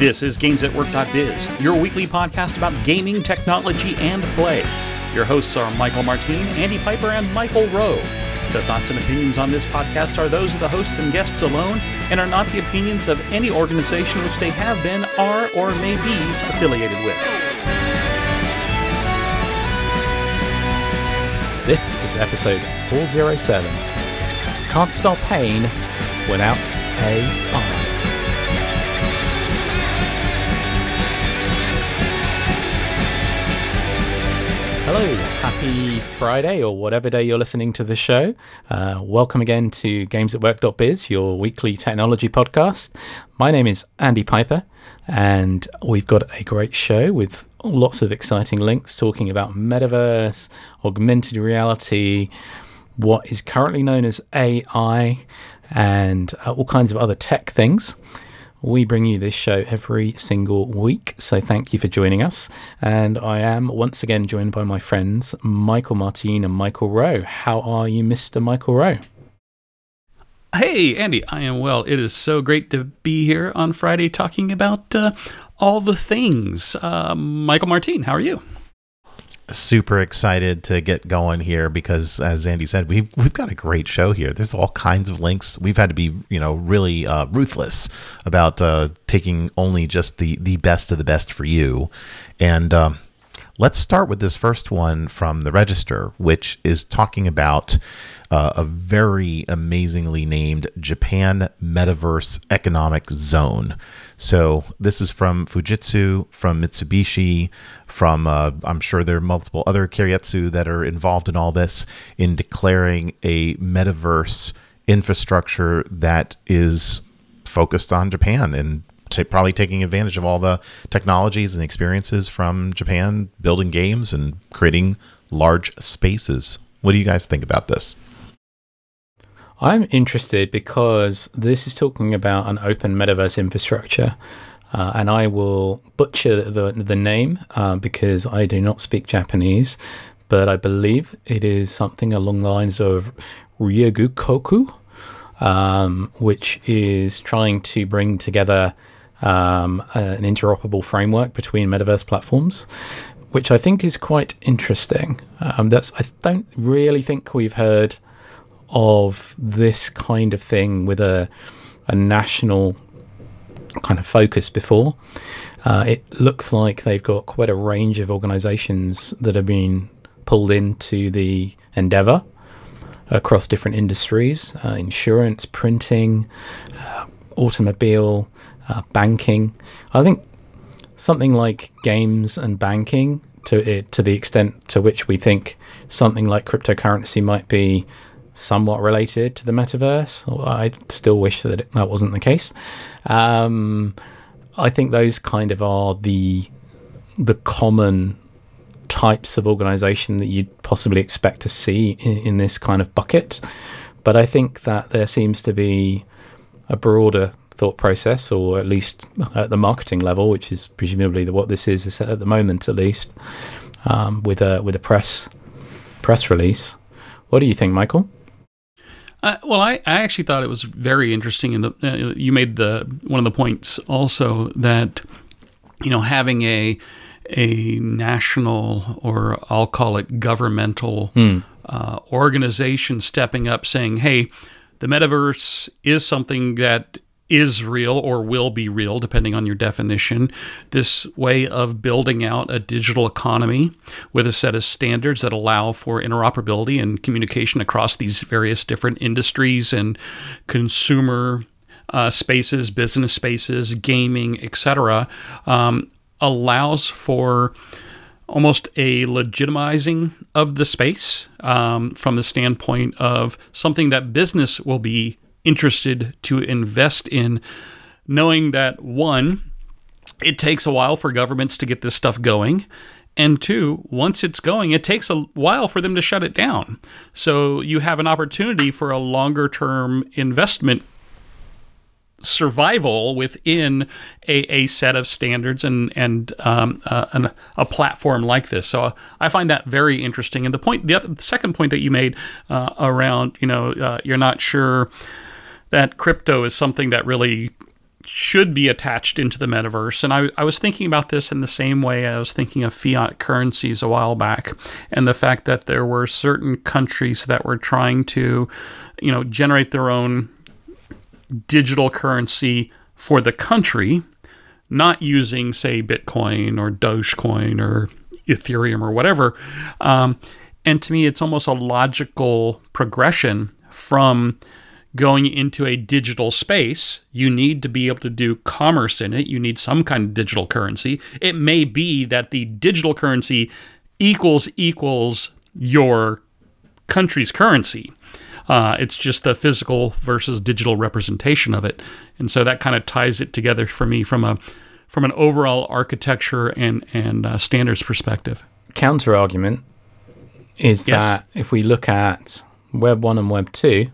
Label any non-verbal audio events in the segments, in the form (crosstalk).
This is GamesAtWork.biz, your weekly podcast about gaming, technology, and play. Your hosts are Michael Martin, Andy Piper, and Michael Rowe. The thoughts and opinions on this podcast are those of the hosts and guests alone and are not the opinions of any organization which they have been, are, or may be affiliated with. This is episode 407. Can't spell pain without AI. Hello, happy Friday or whatever day you're listening to the show. Uh, welcome again to GamesAtWork.biz, your weekly technology podcast. My name is Andy Piper, and we've got a great show with lots of exciting links talking about metaverse, augmented reality, what is currently known as AI, and uh, all kinds of other tech things. We bring you this show every single week, so thank you for joining us. And I am once again joined by my friends Michael Martin and Michael Rowe. How are you, Mr. Michael Rowe? Hey, Andy, I am well. It is so great to be here on Friday talking about uh, all the things. Uh, Michael Martin, how are you? Super excited to get going here because as Andy said, we've we've got a great show here. There's all kinds of links. We've had to be, you know, really uh, ruthless about uh, taking only just the the best of the best for you. And um, let's start with this first one from the Register, which is talking about uh, a very amazingly named Japan Metaverse Economic Zone. So this is from Fujitsu, from Mitsubishi, from uh, I'm sure there are multiple other keiretsu that are involved in all this in declaring a metaverse infrastructure that is focused on Japan and t- probably taking advantage of all the technologies and experiences from Japan, building games and creating large spaces. What do you guys think about this? I'm interested because this is talking about an open metaverse infrastructure. Uh, and I will butcher the, the name uh, because I do not speak Japanese, but I believe it is something along the lines of Ryogoku Koku, um, which is trying to bring together um, an interoperable framework between metaverse platforms, which I think is quite interesting. Um, that's I don't really think we've heard of this kind of thing with a a national kind of focus before. Uh, it looks like they've got quite a range of organisations that have been pulled into the endeavour across different industries: uh, insurance, printing, uh, automobile, uh, banking. I think something like games and banking, to it, to the extent to which we think something like cryptocurrency might be somewhat related to the metaverse. I still wish that that wasn't the case. Um, I think those kind of are the the common types of organization that you'd possibly expect to see in, in this kind of bucket. But I think that there seems to be a broader thought process, or at least at the marketing level, which is presumably the, what this is at the moment, at least, um, with a with a press press release. What do you think, Michael? Uh, well, I, I actually thought it was very interesting, and uh, you made the one of the points also that you know having a a national or I'll call it governmental mm. uh, organization stepping up, saying, "Hey, the metaverse is something that is real or will be real, depending on your definition. This way of building out a digital economy with a set of standards that allow for interoperability and communication across these various different industries and consumer uh, spaces, business spaces, gaming, etc., um, allows for almost a legitimizing of the space um, from the standpoint of something that business will be interested to invest in, knowing that one, it takes a while for governments to get this stuff going. And two, once it's going, it takes a while for them to shut it down. So you have an opportunity for a longer term investment survival within a, a set of standards and and um, uh, a platform like this. So I find that very interesting. And the point, the, other, the second point that you made uh, around, you know, uh, you're not sure that crypto is something that really should be attached into the metaverse. And I, I was thinking about this in the same way I was thinking of fiat currencies a while back, and the fact that there were certain countries that were trying to, you know, generate their own digital currency for the country, not using, say, Bitcoin or Dogecoin or Ethereum or whatever. Um, and to me, it's almost a logical progression from going into a digital space, you need to be able to do commerce in it. You need some kind of digital currency. It may be that the digital currency equals equals your country's currency. Uh, it's just the physical versus digital representation of it, and so that kind of ties it together for me from a from an overall architecture and and uh, standards perspective. Counter argument is Yes. that if we look at Web one and Web two,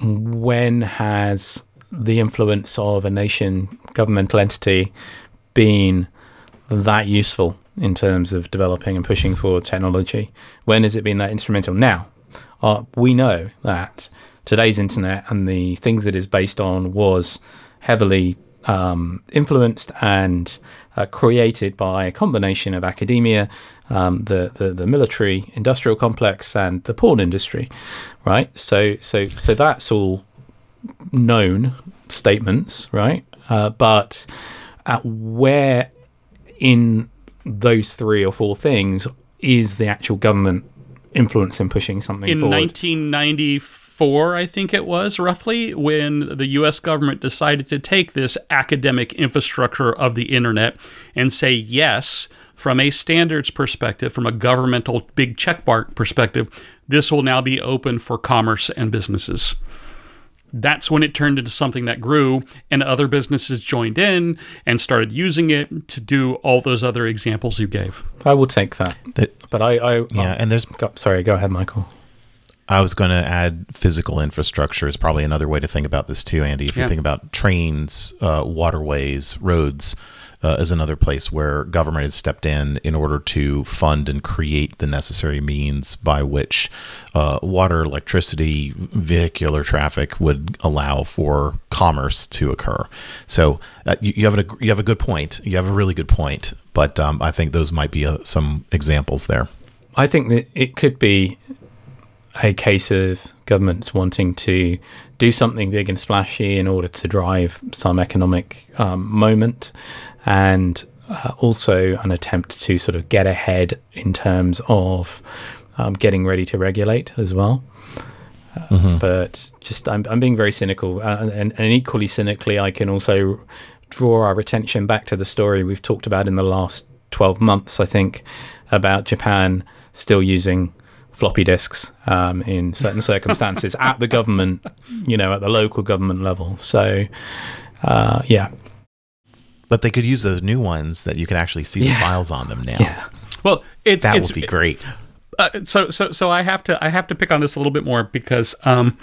when has the influence of a nation governmental entity been that useful in terms of developing and pushing forward technology? When has it been that instrumental? Now, uh, we know that today's internet and the things it is based on was heavily um, influenced and uh, created by a combination of academia, um, the, the the military industrial complex, and the porn industry, right? So so so that's all known statements, right? Uh, but at where in those three or four things is the actual government influence in pushing something in forward? 1994, I think it was roughly, when the US government decided to take this academic infrastructure of the internet and say, yes, from a standards perspective, from a governmental big check mark perspective, this will now be open for commerce and businesses. That's when it turned into something that grew, and other businesses joined in and started using it to do all those other examples you gave. I will take that, That but I, I yeah, oh. and there's Go, sorry, go ahead, Michael. I was going to add physical infrastructure is probably another way to think about this too, Andy. If Yeah. you think about trains, uh, waterways, roads, uh, is another place where government has stepped in in order to fund and create the necessary means by which uh, water, electricity, vehicular traffic would allow for commerce to occur. So uh, you, you have a you have a good point. You have a really good point. But um, I think those might be uh, some examples there. I think that it could be a case of governments wanting to do something big and splashy in order to drive some economic um, moment, and uh, also an attempt to sort of get ahead in terms of um, getting ready to regulate as well. Uh, But just, I'm, I'm being very cynical, uh, and, and equally cynically, I can also draw our attention back to the story we've talked about in the last 12 months, I think, about Japan still using floppy disks um, in certain (laughs) circumstances at the government, you know, at the local government level. So, uh, yeah, But they could use those new ones that you can actually see the files on them now. yeah, Well, it's That it's, would be great. uh, so so so I have to I have to pick on this a little bit more because um,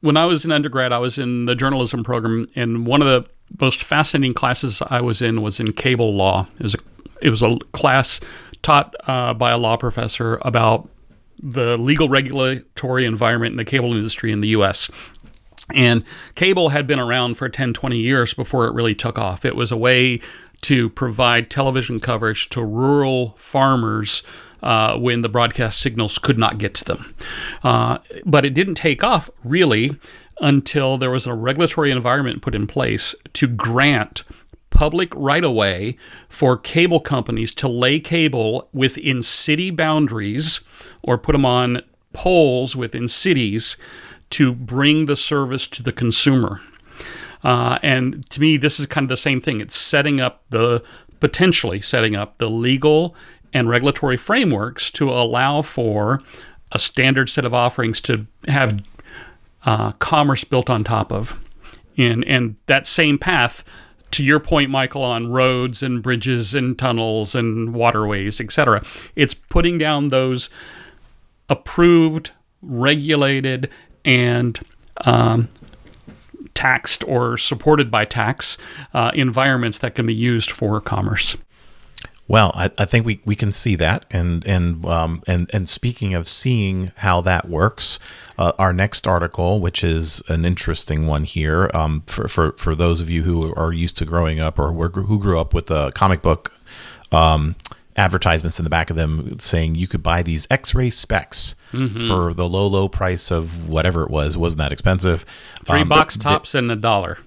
when I was in undergrad, I was in the journalism program, and one of the most fascinating classes I was in was in cable law. It was a it was a class taught uh, by a law professor about the legal regulatory environment in the cable industry in the U.S. And cable had been around for 10, 20 years before it really took off. It was a way to provide television coverage to rural farmers uh, when the broadcast signals could not get to them. Uh, but it didn't take off really until there was a regulatory environment put in place to grant public right of way for cable companies to lay cable within city boundaries or put them on poles within cities to bring the service to the consumer. Uh, and to me, this is kind of the same thing. It's setting up the potentially setting up the legal and regulatory frameworks to allow for a standard set of offerings to have uh, commerce built on top of. And, and that same path, to your point, Michael, on roads and bridges and tunnels and waterways, etc. It's putting down those approved, regulated, and um, taxed or supported by tax uh, environments that can be used for commerce. Well, I, I think we, we can see that, and and um, and and speaking of seeing how that works, uh, our next article, which is an interesting one here, um, for, for for those of you who are used to growing up or were, who grew up with a comic book um, advertisements in the back of them saying you could buy these X-ray specs for the low low price of whatever it was. It wasn't that expensive. Three Um, box tops and a dollar.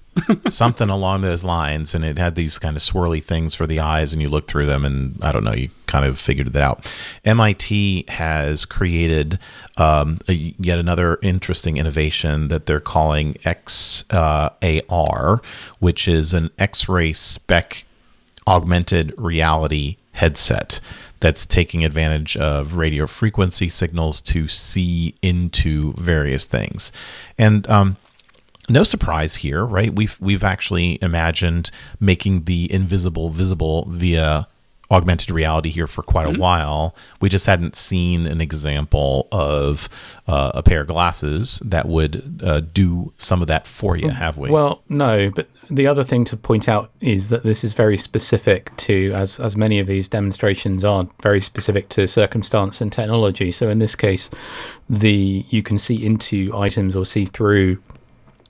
Something along those lines and it had these kind of swirly things for the eyes and you look through them and i don't know you kind of figured that out. MIT has created um, a, yet another interesting innovation that they're calling X-AR which is an x-ray spec augmented reality headset that's taking advantage of radio frequency signals to see into various things. And um, no surprise here, right? We've we've actually imagined making the invisible visible via augmented reality here for quite a while. We just hadn't seen an example of uh, a pair of glasses that would uh, do some of that for you, have we? Well, no, but the other thing to point out is that this is very specific to, as as many of these demonstrations are, very specific to circumstance and technology. So in this case, the you can see into items or see through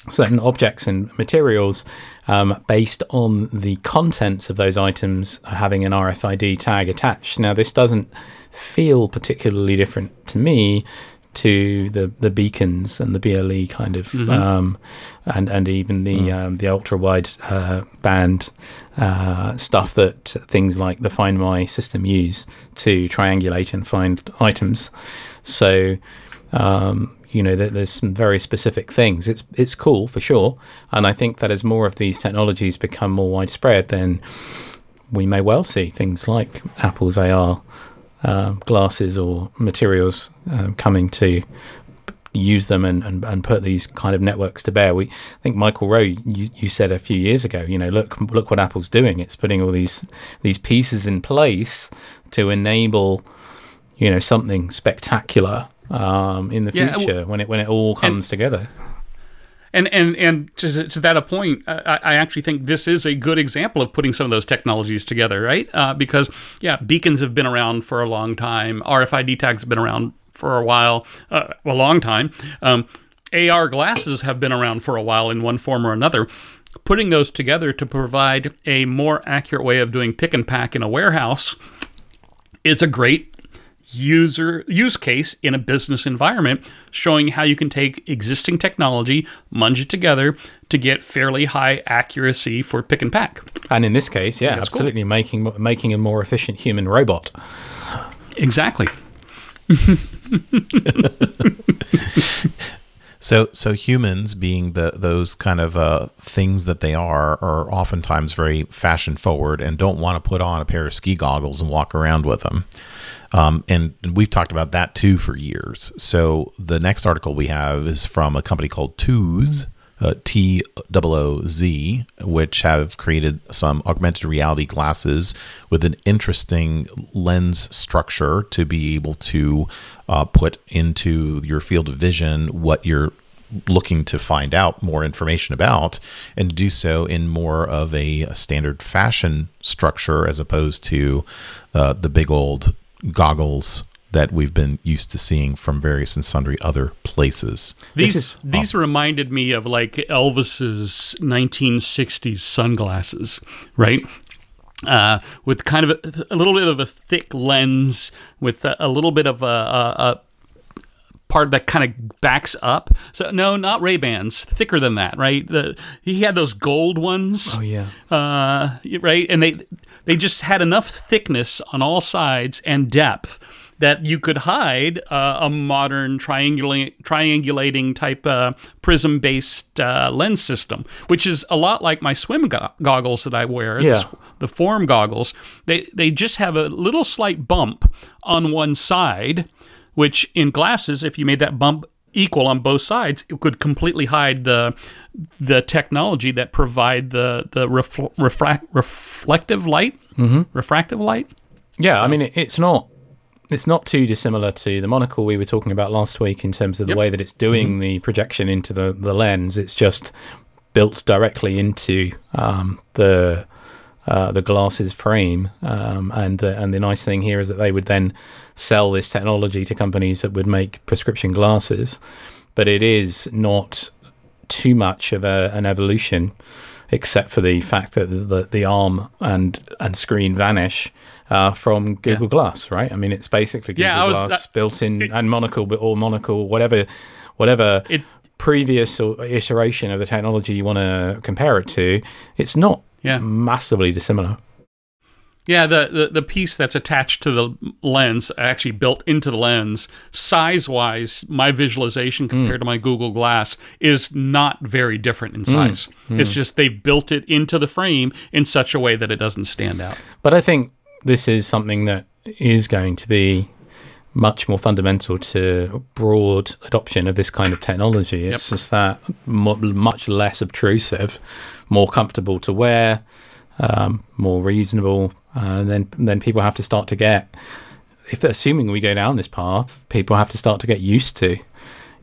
certain objects and materials um, based on the contents of those items having an RFID tag attached. Now, this doesn't feel particularly different to me to the the beacons and the BLE kind of um, and and even the um, the ultra wide uh, band uh, stuff that things like the Find My system use to triangulate and find items. So um, you know, there, there's some very specific things. It's it's cool for sure, and I think that as more of these technologies become more widespread, then we may well see things like Apple's AR um, glasses or materials um, coming to use them and, and, and put these kind of networks to bear. We I think Michael Rowe, you, you said a few years ago, you know, look look what Apple's doing. It's putting all these these pieces in place to enable, you know, something spectacular um, in the Yeah, w- future when it when it all comes together. And and and to, to that point, I, I actually think this is a good example of putting some of those technologies together, right? Uh, because yeah, beacons have been around for a long time. RFID tags have been around for a while, uh, a long time. Um, AR glasses have been around for a while in one form or another. Putting those together to provide a more accurate way of doing pick and pack in a warehouse is a great user use case in a business environment showing how you can take existing technology munge it together to get fairly high accuracy for pick and pack And in this case, yeah, that's cool. absolutely making making a more efficient human robot. exactly (laughs) So, so humans, being the those kind of uh, things that they are, are oftentimes very fashion forward and don't want to put on a pair of ski goggles and walk around with them. Um, and we've talked about that too for years. So, the next article we have is from a company called Tooz, uh, T O O Z, which have created some augmented reality glasses with an interesting lens structure to be able to uh, put into your field of vision what you're looking to find out more information about and do so in more of a, a standard fashion structure as opposed to uh, the big old goggles that we've been used to seeing from various and sundry other places. these is- these reminded me of like elvis's 1960s sunglasses right uh, with kind of a, a little bit of a thick lens with a, a little bit of a, a, a part that kind of backs up. So no, not Ray Bans, thicker than that, right? The, he had those gold ones, Oh yeah. uh, right? And they they just had enough thickness on all sides and depth that you could hide uh, a modern triangulating triangulating type uh, prism based uh, lens system, which is a lot like my swim go- goggles that I wear. Yeah. The, the form goggles. They they just have a little slight bump on one side which in glasses, if you made that bump equal on both sides, it could completely hide the the technology that provide the the refl- refract reflective light, mm-hmm. refractive light. Yeah, I mean, it's not it's not too dissimilar to the monocle we were talking about last week in terms of the Yep. way that it's doing the projection into the, the lens. It's just built directly into um, the uh, the glasses frame. Um, and uh, and the nice thing here is that they would then sell this technology to companies that would make prescription glasses. But it is not too much of a, an evolution, except for the fact that the, the, the arm and and screen vanish. Uh, from Google Glass, right? I mean, it's basically Google Yeah, was- Glass built in it- and monocle, or monocle, whatever, whatever It previous or iteration of the technology you want to compare it to, it's not Yeah. massively dissimilar. Yeah, the, the, the piece that's attached to the lens, actually built into the lens, size wise, my visualization hmm. compared to my Google Glass is not very different in hmm. size. It's hmm. just they've built it into the frame in such a way that it doesn't stand out. But I think this is something that is going to be much more fundamental to broad adoption of this kind of technology. It's just that mu much less obtrusive, more comfortable to wear, um, more reasonable. Uh, then then people have to start to get, if assuming we go down this path, people have to start to get used to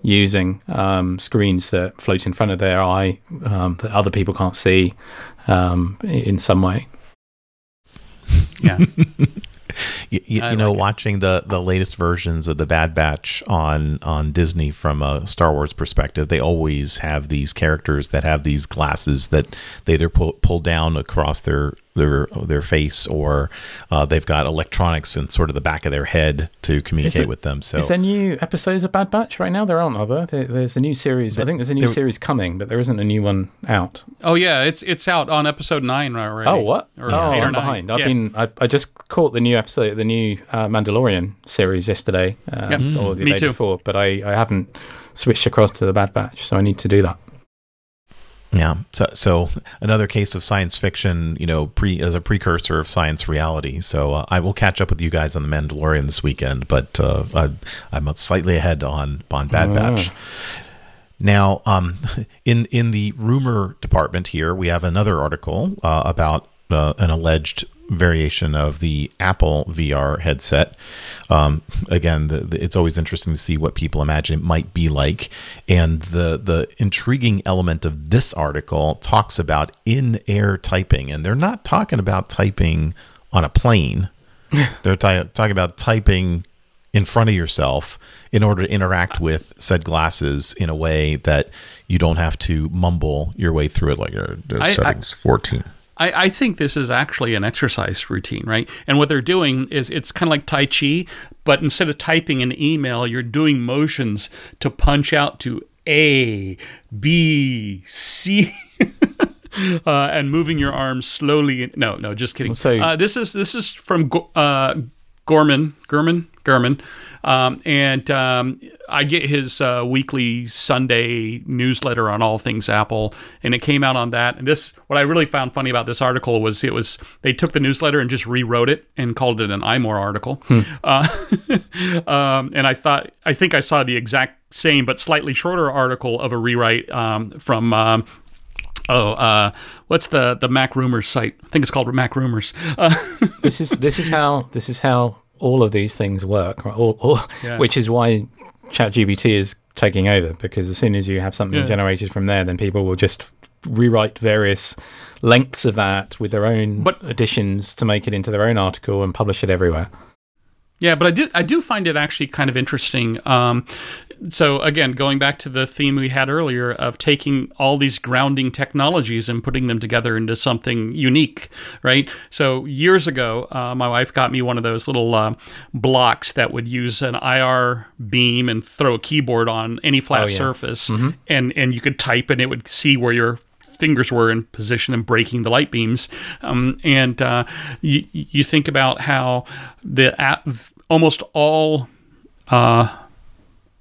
using um, screens that float in front of their eye um, that other people can't see um, in some way. Yeah. (laughs) You, you, you know, like it. watching the the latest versions of the Bad Batch on on Disney from a Star Wars perspective, they always have these characters that have these glasses that they either pull, pull down across their their their face or uh, they've got electronics in sort of the back of their head to communicate it- with them. So Is there new episodes of Bad Batch right now? There aren't, are there? there there's a new series. I think there's a new there- series coming, but there isn't a new one out. oh yeah, it's it's out on episode nine already. Oh, what? Or oh, eight or I'm behind. I've Yeah. been. I, I just caught the new episode, the new uh, Mandalorian series yesterday, uh, Yep. or the Me day too. before. But I, I haven't switched across to the Bad Batch, so I need to do that. Yeah. So, so another case of science fiction, you know, pre as a precursor of science reality. So uh, I will catch up with you guys on the Mandalorian this weekend, but uh, I, I'm slightly ahead on on Bad Ah. Batch. Now, um, (laughs) in in the rumor department here, we have another article uh, about uh, an alleged variation of the Apple VR headset. Um, again, the, the, it's always interesting to see what people imagine it might be like, and the the intriguing element of this article talks about in-air typing, and they're not talking about typing on a plane. (laughs) they're ti- talking about typing in front of yourself in order to interact with said glasses in a way that you don't have to mumble your way through it like uh, I- settings 14 I, I think this is actually an exercise routine, right? And what they're doing is it's kind of like Tai Chi, but instead of typing an email, you're doing motions to punch out to A, B, C. (laughs) Uh, and moving your arms slowly. No, no, just kidding. uh, this is this is from uh, Gurman, Gurman, Gurman, um, and um, I get his uh, weekly Sunday newsletter on all things Apple, and it came out on that. And this, what I really found funny about this article was it was they took the newsletter and just rewrote it and called it an iMore article. Uh, (laughs) um, and I thought, I think I saw the exact same but slightly shorter article of a rewrite um, from. Oh, uh, what's the the Mac Rumors site? I think it's called Mac Rumors. Uh, (laughs) this is this is how this is how all of these things work, right? All, all, Yeah. which is why ChatGPT is taking over because as soon as you have something Yeah. generated from there, then people will just rewrite various lengths of that with their own But- additions to make it into their own article and publish it everywhere. Yeah, but I do I do find it actually kind of interesting. Um, so again, going back to the theme we had earlier of taking all these grounding technologies and putting them together into something unique, right? So years ago, uh, my wife got me one of those little uh, blocks that would use an IR beam and throw a keyboard on any flat Oh, yeah. surface, and and you could type and it would see where your fingers were in position and breaking the light beams. Um, and uh, you, you think about how the almost all uh,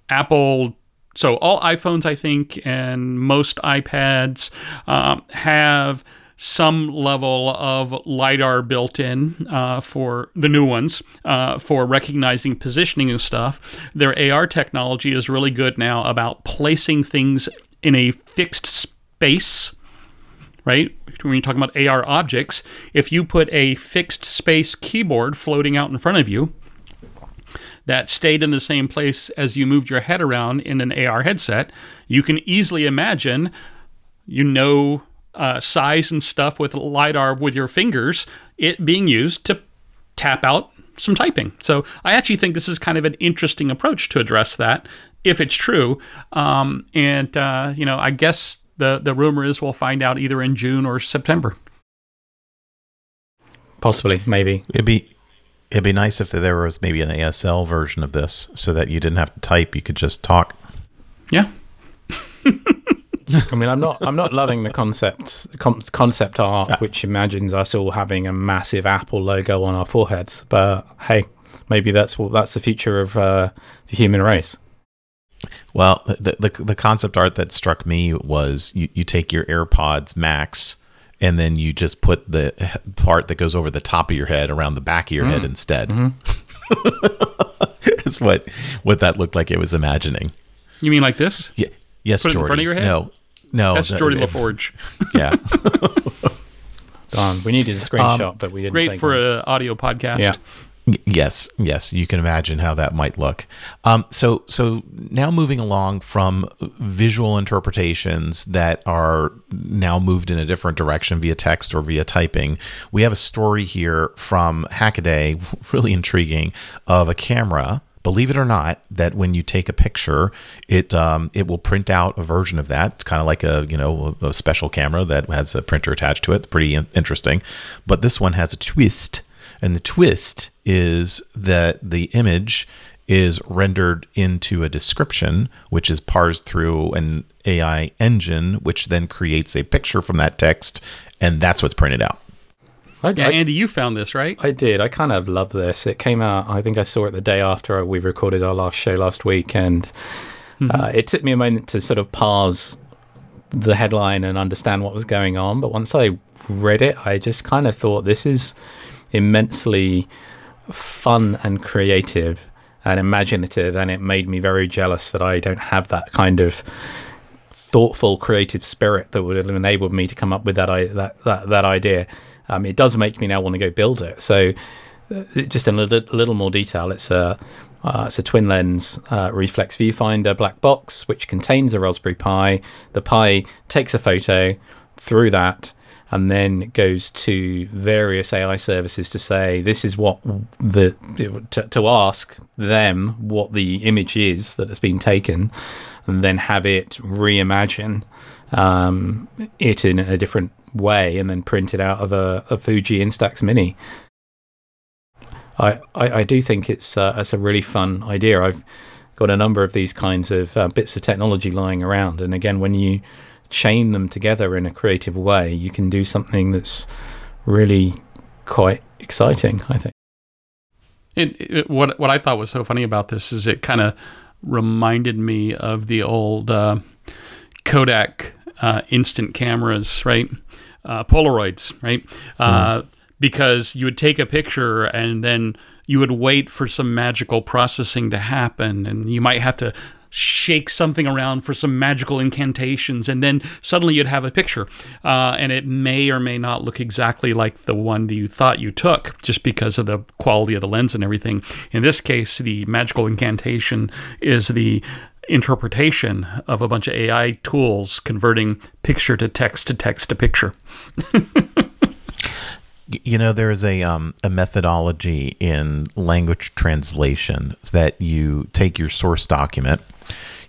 Apple, so all iPhones, I think, and most iPads um, have some level of lidar built in uh, for the new ones uh, for recognizing positioning and stuff. Their AR technology is really good now about placing things in a fixed space right? When you're talking about AR objects, if you put a fixed space keyboard floating out in front of you that stayed in the same place as you moved your head around in an AR headset, you can easily imagine you know uh, size and stuff with lidar with your fingers, it being used to tap out some typing. So I actually think this is kind of an interesting approach to address that if it's true. Um, and uh, you know, I guess the the rumor is we'll find out either in June or September. Possibly, maybe. It'd be it'd be nice if there was maybe an ASL version of this, so that you didn't have to type; you could just talk. Yeah. I mean, I'm not. I'm not loving the concept con- concept art, which imagines us all having a massive Apple logo on our foreheads. But hey, maybe that's what that's the future of uh, the human race. Well, the, the the concept art that struck me was you, you take your AirPods Max and then you just put the part that goes over the top of your head around the back of your head mm. instead. Mm-hmm. (laughs) That's what what that looked like. It was imagining. You mean like this? Yeah. Yes, Put it in front of your head? No, no. That's the- Geordi the- LaForge. (laughs) Yeah. (laughs) Darn, we needed a screenshot, um, but we didn't. Great take for one. an audio podcast. Yeah. Yes, yes, you can imagine how that might look. Um, so, so now moving along from visual interpretations that are now moved in a different direction via text or via typing, we have a story here from Hackaday, (laughs) really intriguing, of a camera. Believe it or not, that when you take a picture, it um, it will print out a version of that, kind of like a you know a, a special camera that has a printer attached to it. Pretty in- interesting, but this one has a twist. And the twist is that the image is rendered into a description, which is parsed through an AI engine, which then creates a picture from that text, and that's what's printed out. I, Yeah, I- Andy, you found this, right? I did. I kind of love this. It came out. I think I saw it the day after we recorded our last show last week, and uh, it took me a moment to sort of parse the headline and understand what was going on. But once I read it, I just kind of thought this is immensely fun and creative and imaginative, and it made me very jealous that I don't have that kind of thoughtful, creative spirit that would have enabled me to come up with that that that, that idea. Um, it does make me now want to go build it. So, uh, just in a little, little more detail, it's a uh, it's a twin lens uh, reflex viewfinder black box which contains a Raspberry Pi. The Pi takes a photo through that and then goes to various AI services to say this is what the to, to ask them what the image is that has been taken, and then have it reimagine um, it in a different way, and then print it out of a, a Fuji Instax Mini. I, I, I do think it's uh, it's a really fun idea. I've got a number of these kinds of uh, bits of technology lying around, and again, when you chain them together in a creative way, you can do something that's really quite exciting. I think. It, it, what what I thought was so funny about this is it kind of reminded me of the old uh, Kodak uh, instant cameras, right? Uh, Polaroids, right? Uh, because you would take a picture and then you would wait for some magical processing to happen, and you might have to shake something around for some magical incantations, and then suddenly you'd have a picture. Uh, and it may or may not look exactly like the one that you thought you took just because of the quality of the lens and everything. In this case, the magical incantation is the interpretation of a bunch of AI tools converting picture to text to text to picture. You know, there is a um, a methodology in language translation that you take your source document,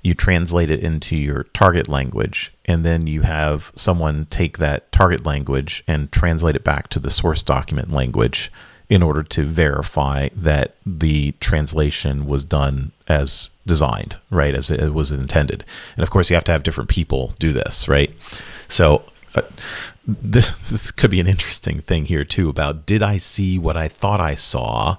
you translate it into your target language, and then you have someone take that target language and translate it back to the source document language in order to verify that the translation was done as designed, right, as it was intended. And of course, you have to have different people do this, right? So uh, this (laughs) this could be an interesting thing here too about did I see what I thought I saw,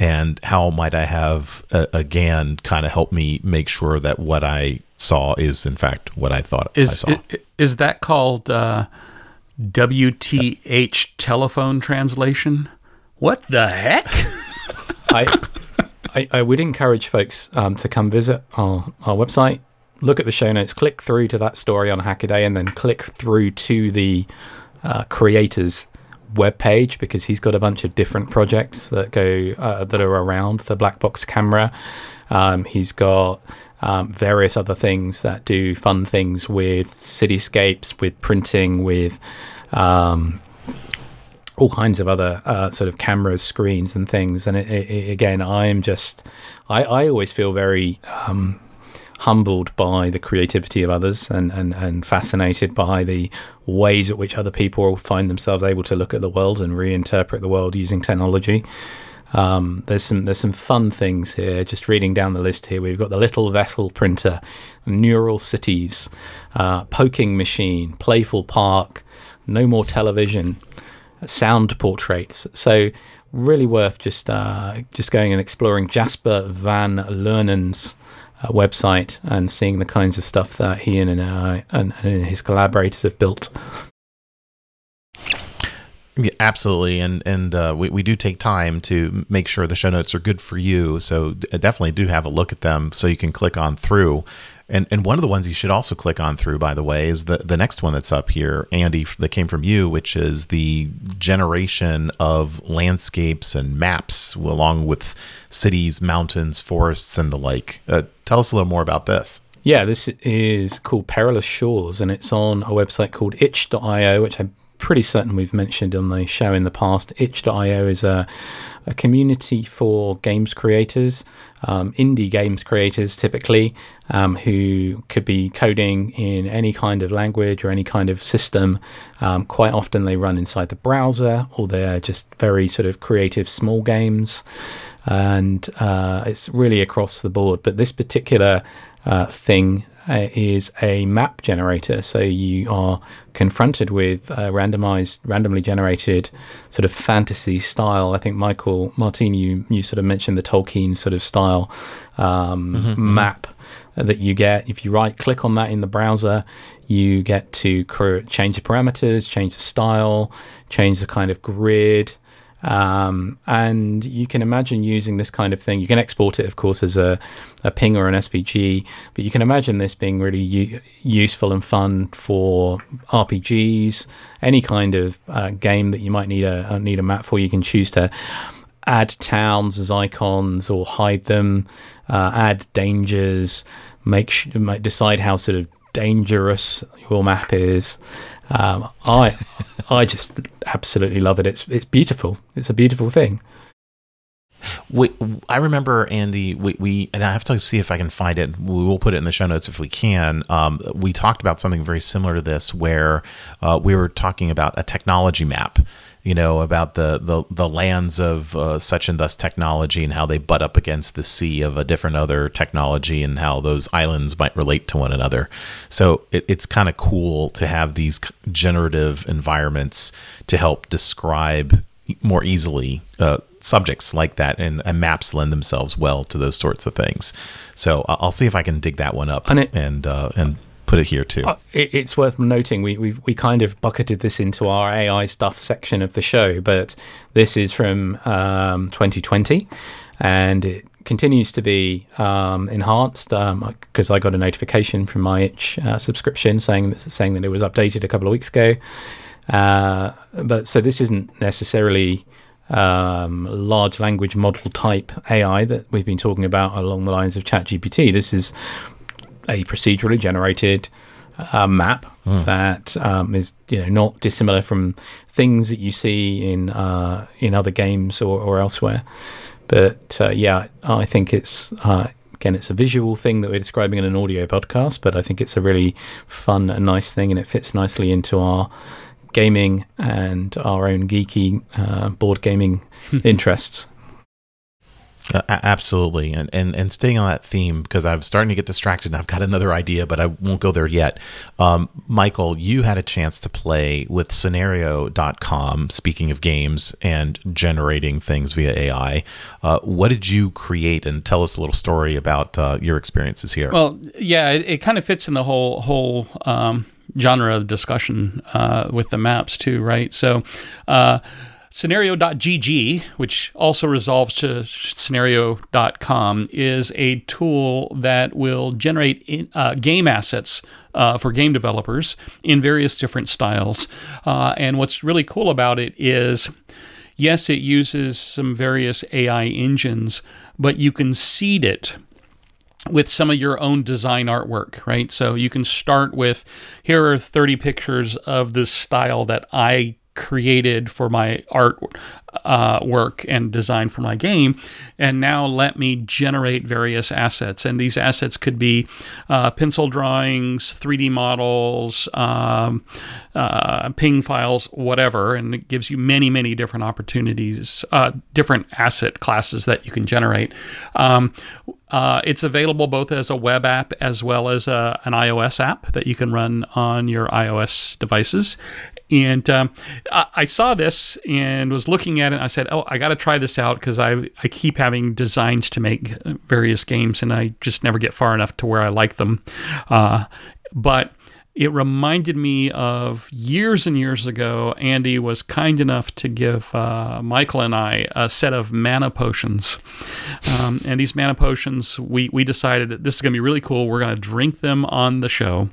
and how might I have uh, again kind of help me make sure that what I saw is in fact what I thought I Is saw. i- is that called uh, WTH telephone translation? What the heck? (laughs) I, I, I would encourage folks um, to come visit our, our website, look at the show notes, click through to that story on Hackaday, and then click through to the uh, creators web page because he's got a bunch of different projects that go uh, that are around the black box camera. Um, he's got um, various other things that do fun things with cityscapes, with printing, with um, all kinds of other uh, sort of cameras, screens, and things. And it, it, again, I am just, I, I always feel very um, humbled by the creativity of others and, and, and fascinated by the ways at which other people find themselves able to look at the world and reinterpret the world using technology. Um, there's some there's some fun things here. Just reading down the list here, we've got the little vessel printer, neural cities, uh, poking machine, playful park, no more television, sound portraits. So really worth just uh, just going and exploring Jasper Van Loenen's website and seeing the kinds of stuff that he and, uh, and, and his collaborators have built. Yeah, absolutely, and and uh, we we do take time to make sure the show notes are good for you. So definitely do have a look at them, so you can click on through. And and one of the ones you should also click on through, by the way, is the the next one that's up here, Andy, that came from you, which is the generation of landscapes and maps along with cities, mountains, forests, and the like. Uh, tell us a little more about this. Yeah, this is called Perilous Shores, and it's on a website called itch.io, which I'm pretty certain we've mentioned on the show in the past. Itch.io is a, a community for games creators, um, indie games creators typically, um, who could be coding in any kind of language or any kind of system. Um, quite often they run inside the browser or they're just very sort of creative small games. And uh, it's really across the board. But this particular uh, thing is a map generator. So you are confronted with a randomized, randomly generated sort of fantasy style. I think Michael Martin, you you sort of mentioned the Tolkien sort of style um, mm-hmm, mm-hmm. map that you get. If you right click on that in the browser, you get to change the parameters, change the style, change the kind of grid. Um, and you can imagine using this kind of thing. You can export it, of course, as a, a PNG or an SVG, but you can imagine this being really u- useful and fun for RPGs, any kind of uh, game that you might need a need a map for. You can choose to add towns as icons or hide them, uh, add dangers, make sh- decide how sort of dangerous your map is. Um, I (laughs) I just absolutely love it. It's it's beautiful. It's a beautiful thing. We, I remember Andy. We, we and I have to see if I can find it. We will put it in the show notes if we can. Um, we talked about something very similar to this, where uh, we were talking about a technology map. You know about the the, the lands of uh, such and thus technology and how they butt up against the sea of a different other technology and how those islands might relate to one another. So it, it's kind of cool to have these generative environments to help describe more easily uh, subjects like that, and, and, maps lend themselves well to those sorts of things. So I'll see if I can dig that one up and it, and uh, and put it here too. Uh, it, it's worth noting we we we kind of bucketed this into our AI stuff section of the show, but this is from um, 2020, and it continues to be um, enhanced because um, I got a notification from my itch uh, subscription saying saying that it was updated a couple of weeks ago. Uh, but so this isn't necessarily um, large language model type AI that we've been talking about along the lines of ChatGPT. This is a procedurally generated uh, map mm. that um, is you know not dissimilar from things that you see in uh, in other games or, or elsewhere. But uh, yeah, I think it's uh, again it's a visual thing that we're describing in an audio podcast, but I think it's a really fun and nice thing, and it fits nicely into our gaming and our own geeky uh, board gaming (laughs) interests. Uh, absolutely, and, and and staying on that theme because I'm starting to get distracted. I've got (laughs) another idea, but I won't go there yet. Um, Michael, you had a chance to play with Scenario.com. Speaking of games and generating things via AI, uh, what did you create? And tell us a little story about uh, your experiences here. Well, yeah, it, it, kind of fits in the whole whole. Um, genre of discussion uh, with the maps too, right? So. Scenario.gg, which also resolves to scenario.com, is a tool that will generate in, uh, game assets uh, for game developers in various different styles. Uh, and what's really cool about it is yes, it uses some various AI engines, but you can seed it with some of your own design artwork, right? So you can start with here are 30 pictures of this style that I created for my art uh, work and design for my game. And now let me generate various assets. And these assets could be uh, pencil drawings, 3D models, um, uh, ping files, whatever. And it gives you many, many different opportunities, uh, different asset classes that you can generate. Um, uh, it's available both as a web app as well as a, uh, an iOS app that you can run on your iOS devices. And um, I, I, saw this and was looking at it. I said, "Oh, I got to try this out because I I keep having designs to make various games, and I just never get far enough to where I like them." Uh, but it reminded me of years and years ago. Andy was kind enough to give uh, Michael and I a set of mana potions. Um, and these mana potions, we, we decided that this is going to be really cool. We're going to drink them on the show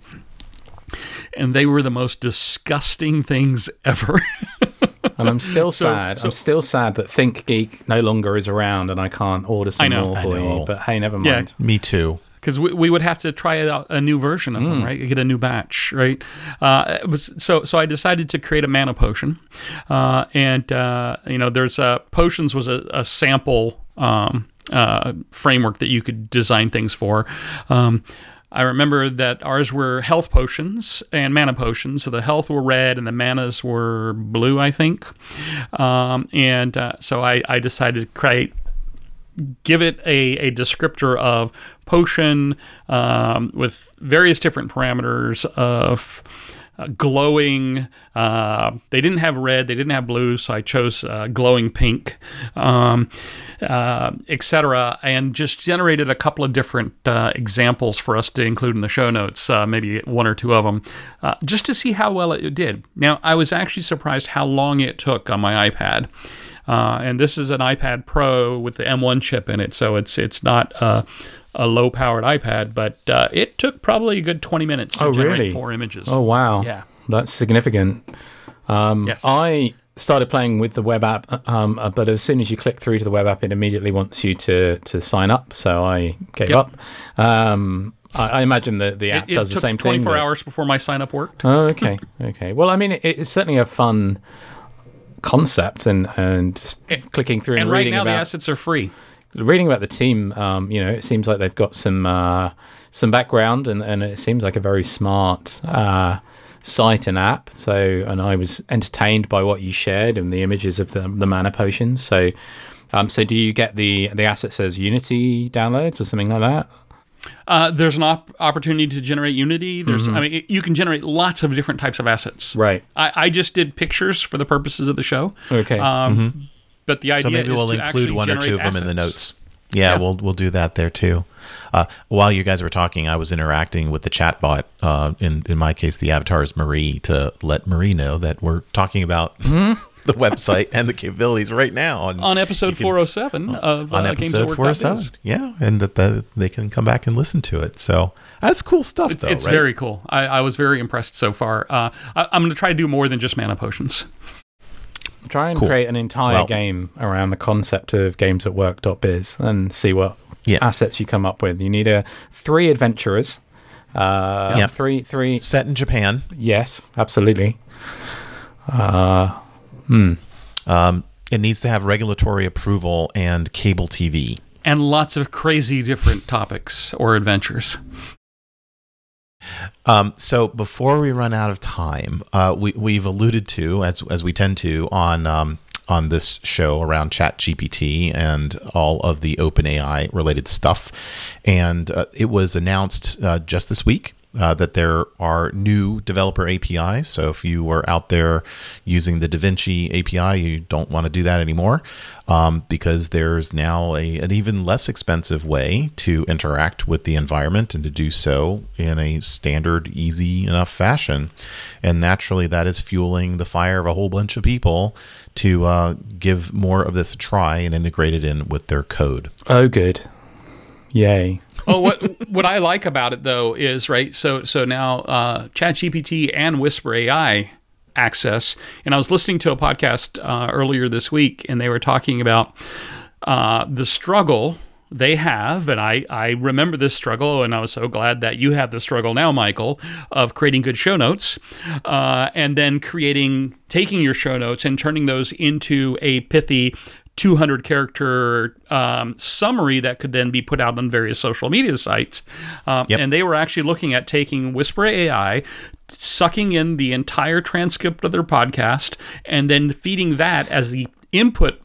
and they were the most disgusting things ever. and I'm still (laughs) so, sad. So, I'm still sad that ThinkGeek no longer is around, and I can't order some more for you. But hey, never mind. Yeah. Me too. Because we, we would have to try out a new version of mm. them, right? Get a new batch, right? Uh, it was so so. I decided to create a mana potion, uh, and uh, you know, there's a potions was a, a sample um, uh, framework that you could design things for. Um, I remember that ours were health potions and mana potions. So the health were red and the manas were blue, I think. Um, and uh, so I, I, decided to create, give it a, a descriptor of potion um, with various different parameters of uh, glowing. Uh, they didn't have red, they didn't have blue, so I chose uh, glowing pink, um, uh, etc. And just generated a couple of different uh, examples for us to include in the show notes, uh, maybe one or two of them, just to see how well it did. Now, I was actually surprised how long it took on my iPad. and this is an iPad Pro with the M1 chip in it, so it's it's not a low powered iPad, but uh, it took probably a good 20 minutes to oh, generate really? four images. Oh, wow. Yeah. That's significant. Um, yes. I started playing with the web app, um, uh, but as soon as you click through to the web app, it immediately wants you to, to sign up. So I gave yep. up. Um, I, I, imagine that the app it, it does the same 24 thing. 24 hours before my sign up worked. Oh, okay. okay. Well, I mean, it, it's certainly a fun concept and, and just clicking through and, and reading right now about, the assets are free reading about the team, um, you know, it seems like they've got some uh, some background, and, and it seems like a very smart uh, site and app. So, and I was entertained by what you shared and the images of the the mana potions. So, um, so do you get the the assets as Unity downloads or something like that? Uh, there's an op- opportunity to generate Unity. There's, mm-hmm. I mean, it, you can generate lots of different types of assets. Right. I, I, just did pictures for the purposes of the show. Okay. Um, mm-hmm. But the idea so maybe we'll include one or two of them assets. in the notes. Yeah, yeah, we'll we'll do that there too. Uh, while you guys were talking, I was interacting with the chatbot. Uh, in in my case, the avatar is Marie to let Marie know that we're talking about mm-hmm. (laughs) the website and the capabilities right now on, on episode four hundred seven of on uh, episode four hundred oh seven. Yeah, and that the, they can come back and listen to it. So that's cool stuff. It's, though, it's right? very cool. I, I, was very impressed so far. Uh, I, I'm going to try to do more than just mana potions. Try and cool. create an entire well, game around the concept of games at work.biz and see what yeah. assets you come up with. You need a three adventurers. Uh, yeah. Three, three. Set in Japan. Yes, absolutely. Uh, hmm. Um, it needs to have regulatory approval and cable TV. And lots of crazy different topics or adventures. Um, so before we run out of time, uh, we, we've alluded to, as, as we tend to on um, on this show around Chat GPT and all of the OpenAI related stuff, and uh, it was announced uh, just this week uh, that there are new developer APIs. So if you were out there using the DaVinci API, you don't want to do that anymore um, because there's now a, an even less expensive way to interact with the environment and to do so in a standard, easy enough fashion. And naturally, that is fueling the fire of a whole bunch of people to uh, give more of this a try and integrate it in with their code. Oh, good. Yay. well, what what I like about it though is right. So so now uh, ChatGPT and Whisper AI access. And I was listening to a podcast uh, earlier this week, and they were talking about uh, the struggle they have, and I, I remember this struggle, and I was so glad that you have the struggle now, Michael, of creating good show notes, uh, and then creating, taking your show notes and turning those into a pithy 200 character um, summary that could then be put out on various social media sites. Um, yep. And they were actually looking at taking Whisper AI, sucking in the entire transcript of their podcast, and then feeding that as the input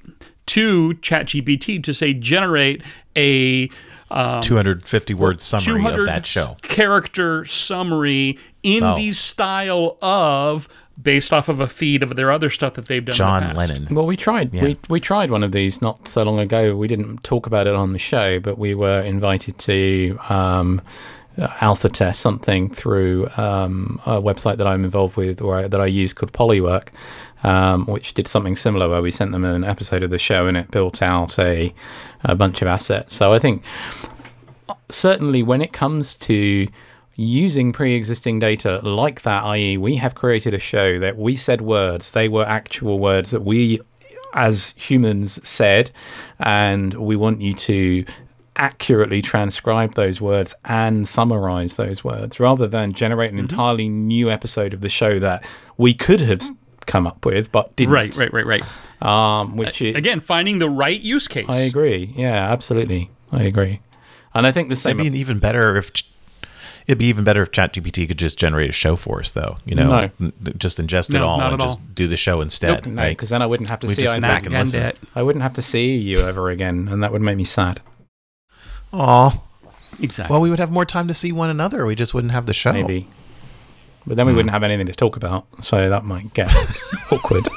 to ChatGPT to say, generate a um, 250 word summary of that show. Character summary in oh. the style of based off of a feed of their other stuff that they've done. John Lennon. Well, we tried. Yeah. We we tried one of these not so long ago. We didn't talk about it on the show, but we were invited to. Um, alpha test something through um, a website that I'm involved with or I, that I use called Polywork, um, which did something similar where we sent them an episode of the show and it built out a, a bunch of assets. So I think certainly when it comes to using pre-existing data like that i.e. we have created a show that we said words they were actual words that we as humans said and we want you to accurately transcribe those words and summarize those words rather than generate an mm-hmm. entirely new episode of the show that we could have come up with but didn't right right right right um, which is again finding the right use case i agree yeah absolutely i agree and i think the same it'd be even better if It'd be even better if ChatGPT could just generate a show for us, though. You know, no. just ingest it no, all and just all. do the show instead. Nope, no, because right? then I wouldn't have to we see. Just back and listen. It. I wouldn't have to see you ever again, and that would make me sad. Aw. Exactly. Well, we would have more time to see one another. We just wouldn't have the show. Maybe. But then we mm. wouldn't have anything to talk about, so that might get (laughs) awkward.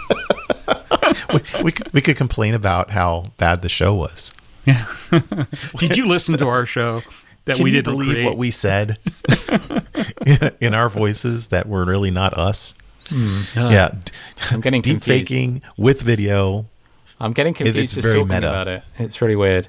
we, we, could, we could complain about how bad the show was. Yeah. (laughs) Did you listen to our show? that Can we didn't believe create. what we said (laughs) in our voices that were really not us. Mm. Uh, yeah, I'm getting deep confused. faking with video. I'm getting confused it's just talking meta. about it. It's really weird.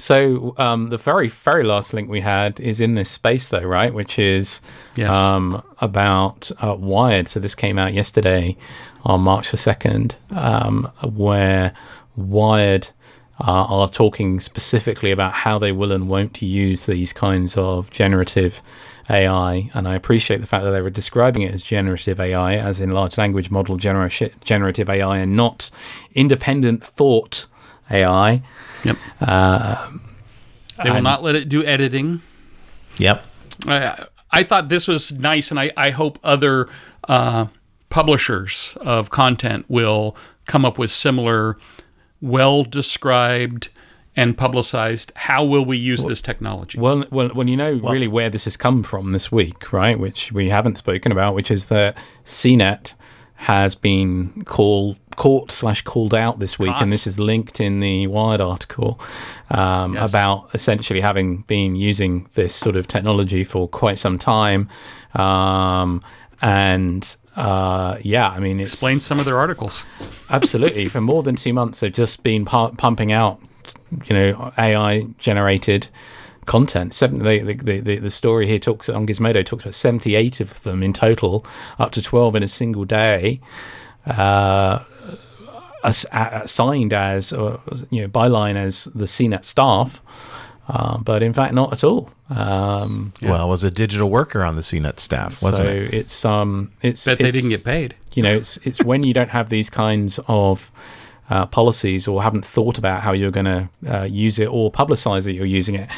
So um, the very very last link we had is in this space though, right? Which is yes. um, about uh, Wired. So this came out yesterday on March the second, um, where Wired uh, are talking specifically about how they will and won't use these kinds of generative AI. And I appreciate the fact that they were describing it as generative AI, as in large language model gener- generative AI, and not independent thought AI. Yep. Uh, they will not let it do editing. Yep. I, I thought this was nice, and I, I hope other uh, publishers of content will come up with similar well described and publicized. How will we use this technology? Well, well, well, you know well, really where this has come from this week, right? Which we haven't spoken about, which is that CNET has been called caught slash called out this week, and this is linked in the Wired article um, yes. about essentially having been using this sort of technology for quite some time, um, and uh, yeah, I mean, explain some of their articles. absolutely, for more than two months, they've just been pu- pumping out, you know, AI generated content. Seven, the, the, the, the story here talks on Gizmodo talks about seventy eight of them in total, up to twelve in a single day. Uh, assigned as, or, you know, byline as the CNET staff, uh, but in fact, not at all. Um, yeah. Well, was a digital worker on the CNET staff, wasn't so it? It's um, it's bet it's, they didn't get paid. You know, it's it's when you don't have these kinds of uh, policies or haven't thought about how you're going to uh, use it or publicize that you're using it.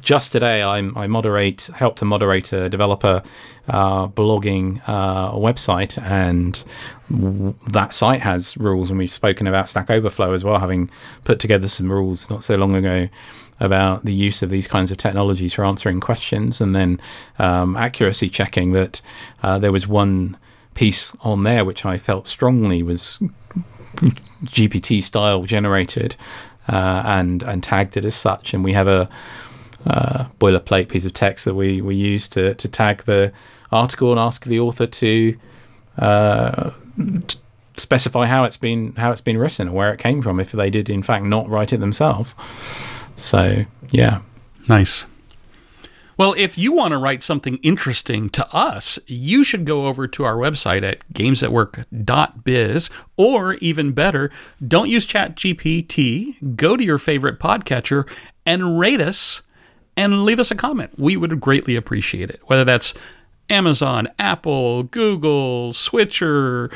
Just today, I'm, I moderate, help to moderate a developer uh, blogging uh, website, and that site has rules. And we've spoken about Stack Overflow as well, having put together some rules not so long ago about the use of these kinds of technologies for answering questions and then um, accuracy checking that uh, there was one piece on there which I felt strongly was GPT style generated uh, and and tagged it as such. And we have a uh, boilerplate piece of text that we, we use to, to tag the article and ask the author to uh, specify how it's been how it's been written or where it came from if they did in fact not write it themselves. So yeah, Nice. Well, if you want to write something interesting to us, you should go over to our website at gamesatwork.biz, or even better, don't use ChatGPT. Go to your favorite podcatcher and rate us and leave us a comment. We would greatly appreciate it. Whether that's Amazon, Apple, Google, Stitcher,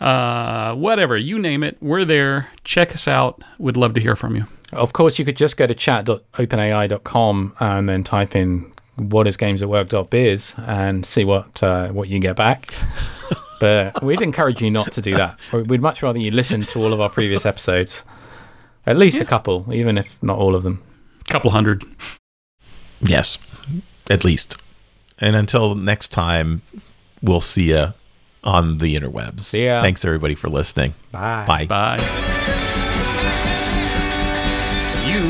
uh, whatever, you name it, we're there. Check us out. We'd love to hear from you. Of course, you could just go to chat.openai.com and then type in what is games at work.biz and see what uh, what you get back. (laughs) but we'd encourage you not to do that. We'd much rather you listen to all of our previous episodes, at least a couple, even if not all of them. A Couple hundred. Yes, at least. And until next time, we'll see you on the interwebs. See ya. Thanks everybody for listening. Bye. Bye. Bye.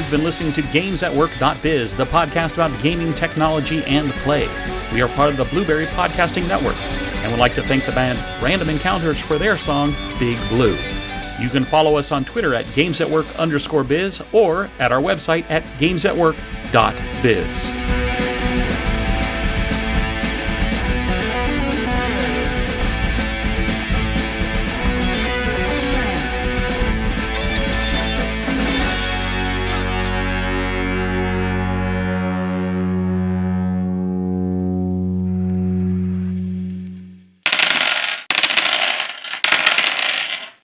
You've been listening to GamesAtWork.biz, the podcast about gaming technology and play. We are part of the Blueberry Podcasting Network, and would like to thank the band Random Encounters for their song Big Blue. You can follow us on Twitter at GamesAtWork underscore biz or at our website at GamesAtWork.biz.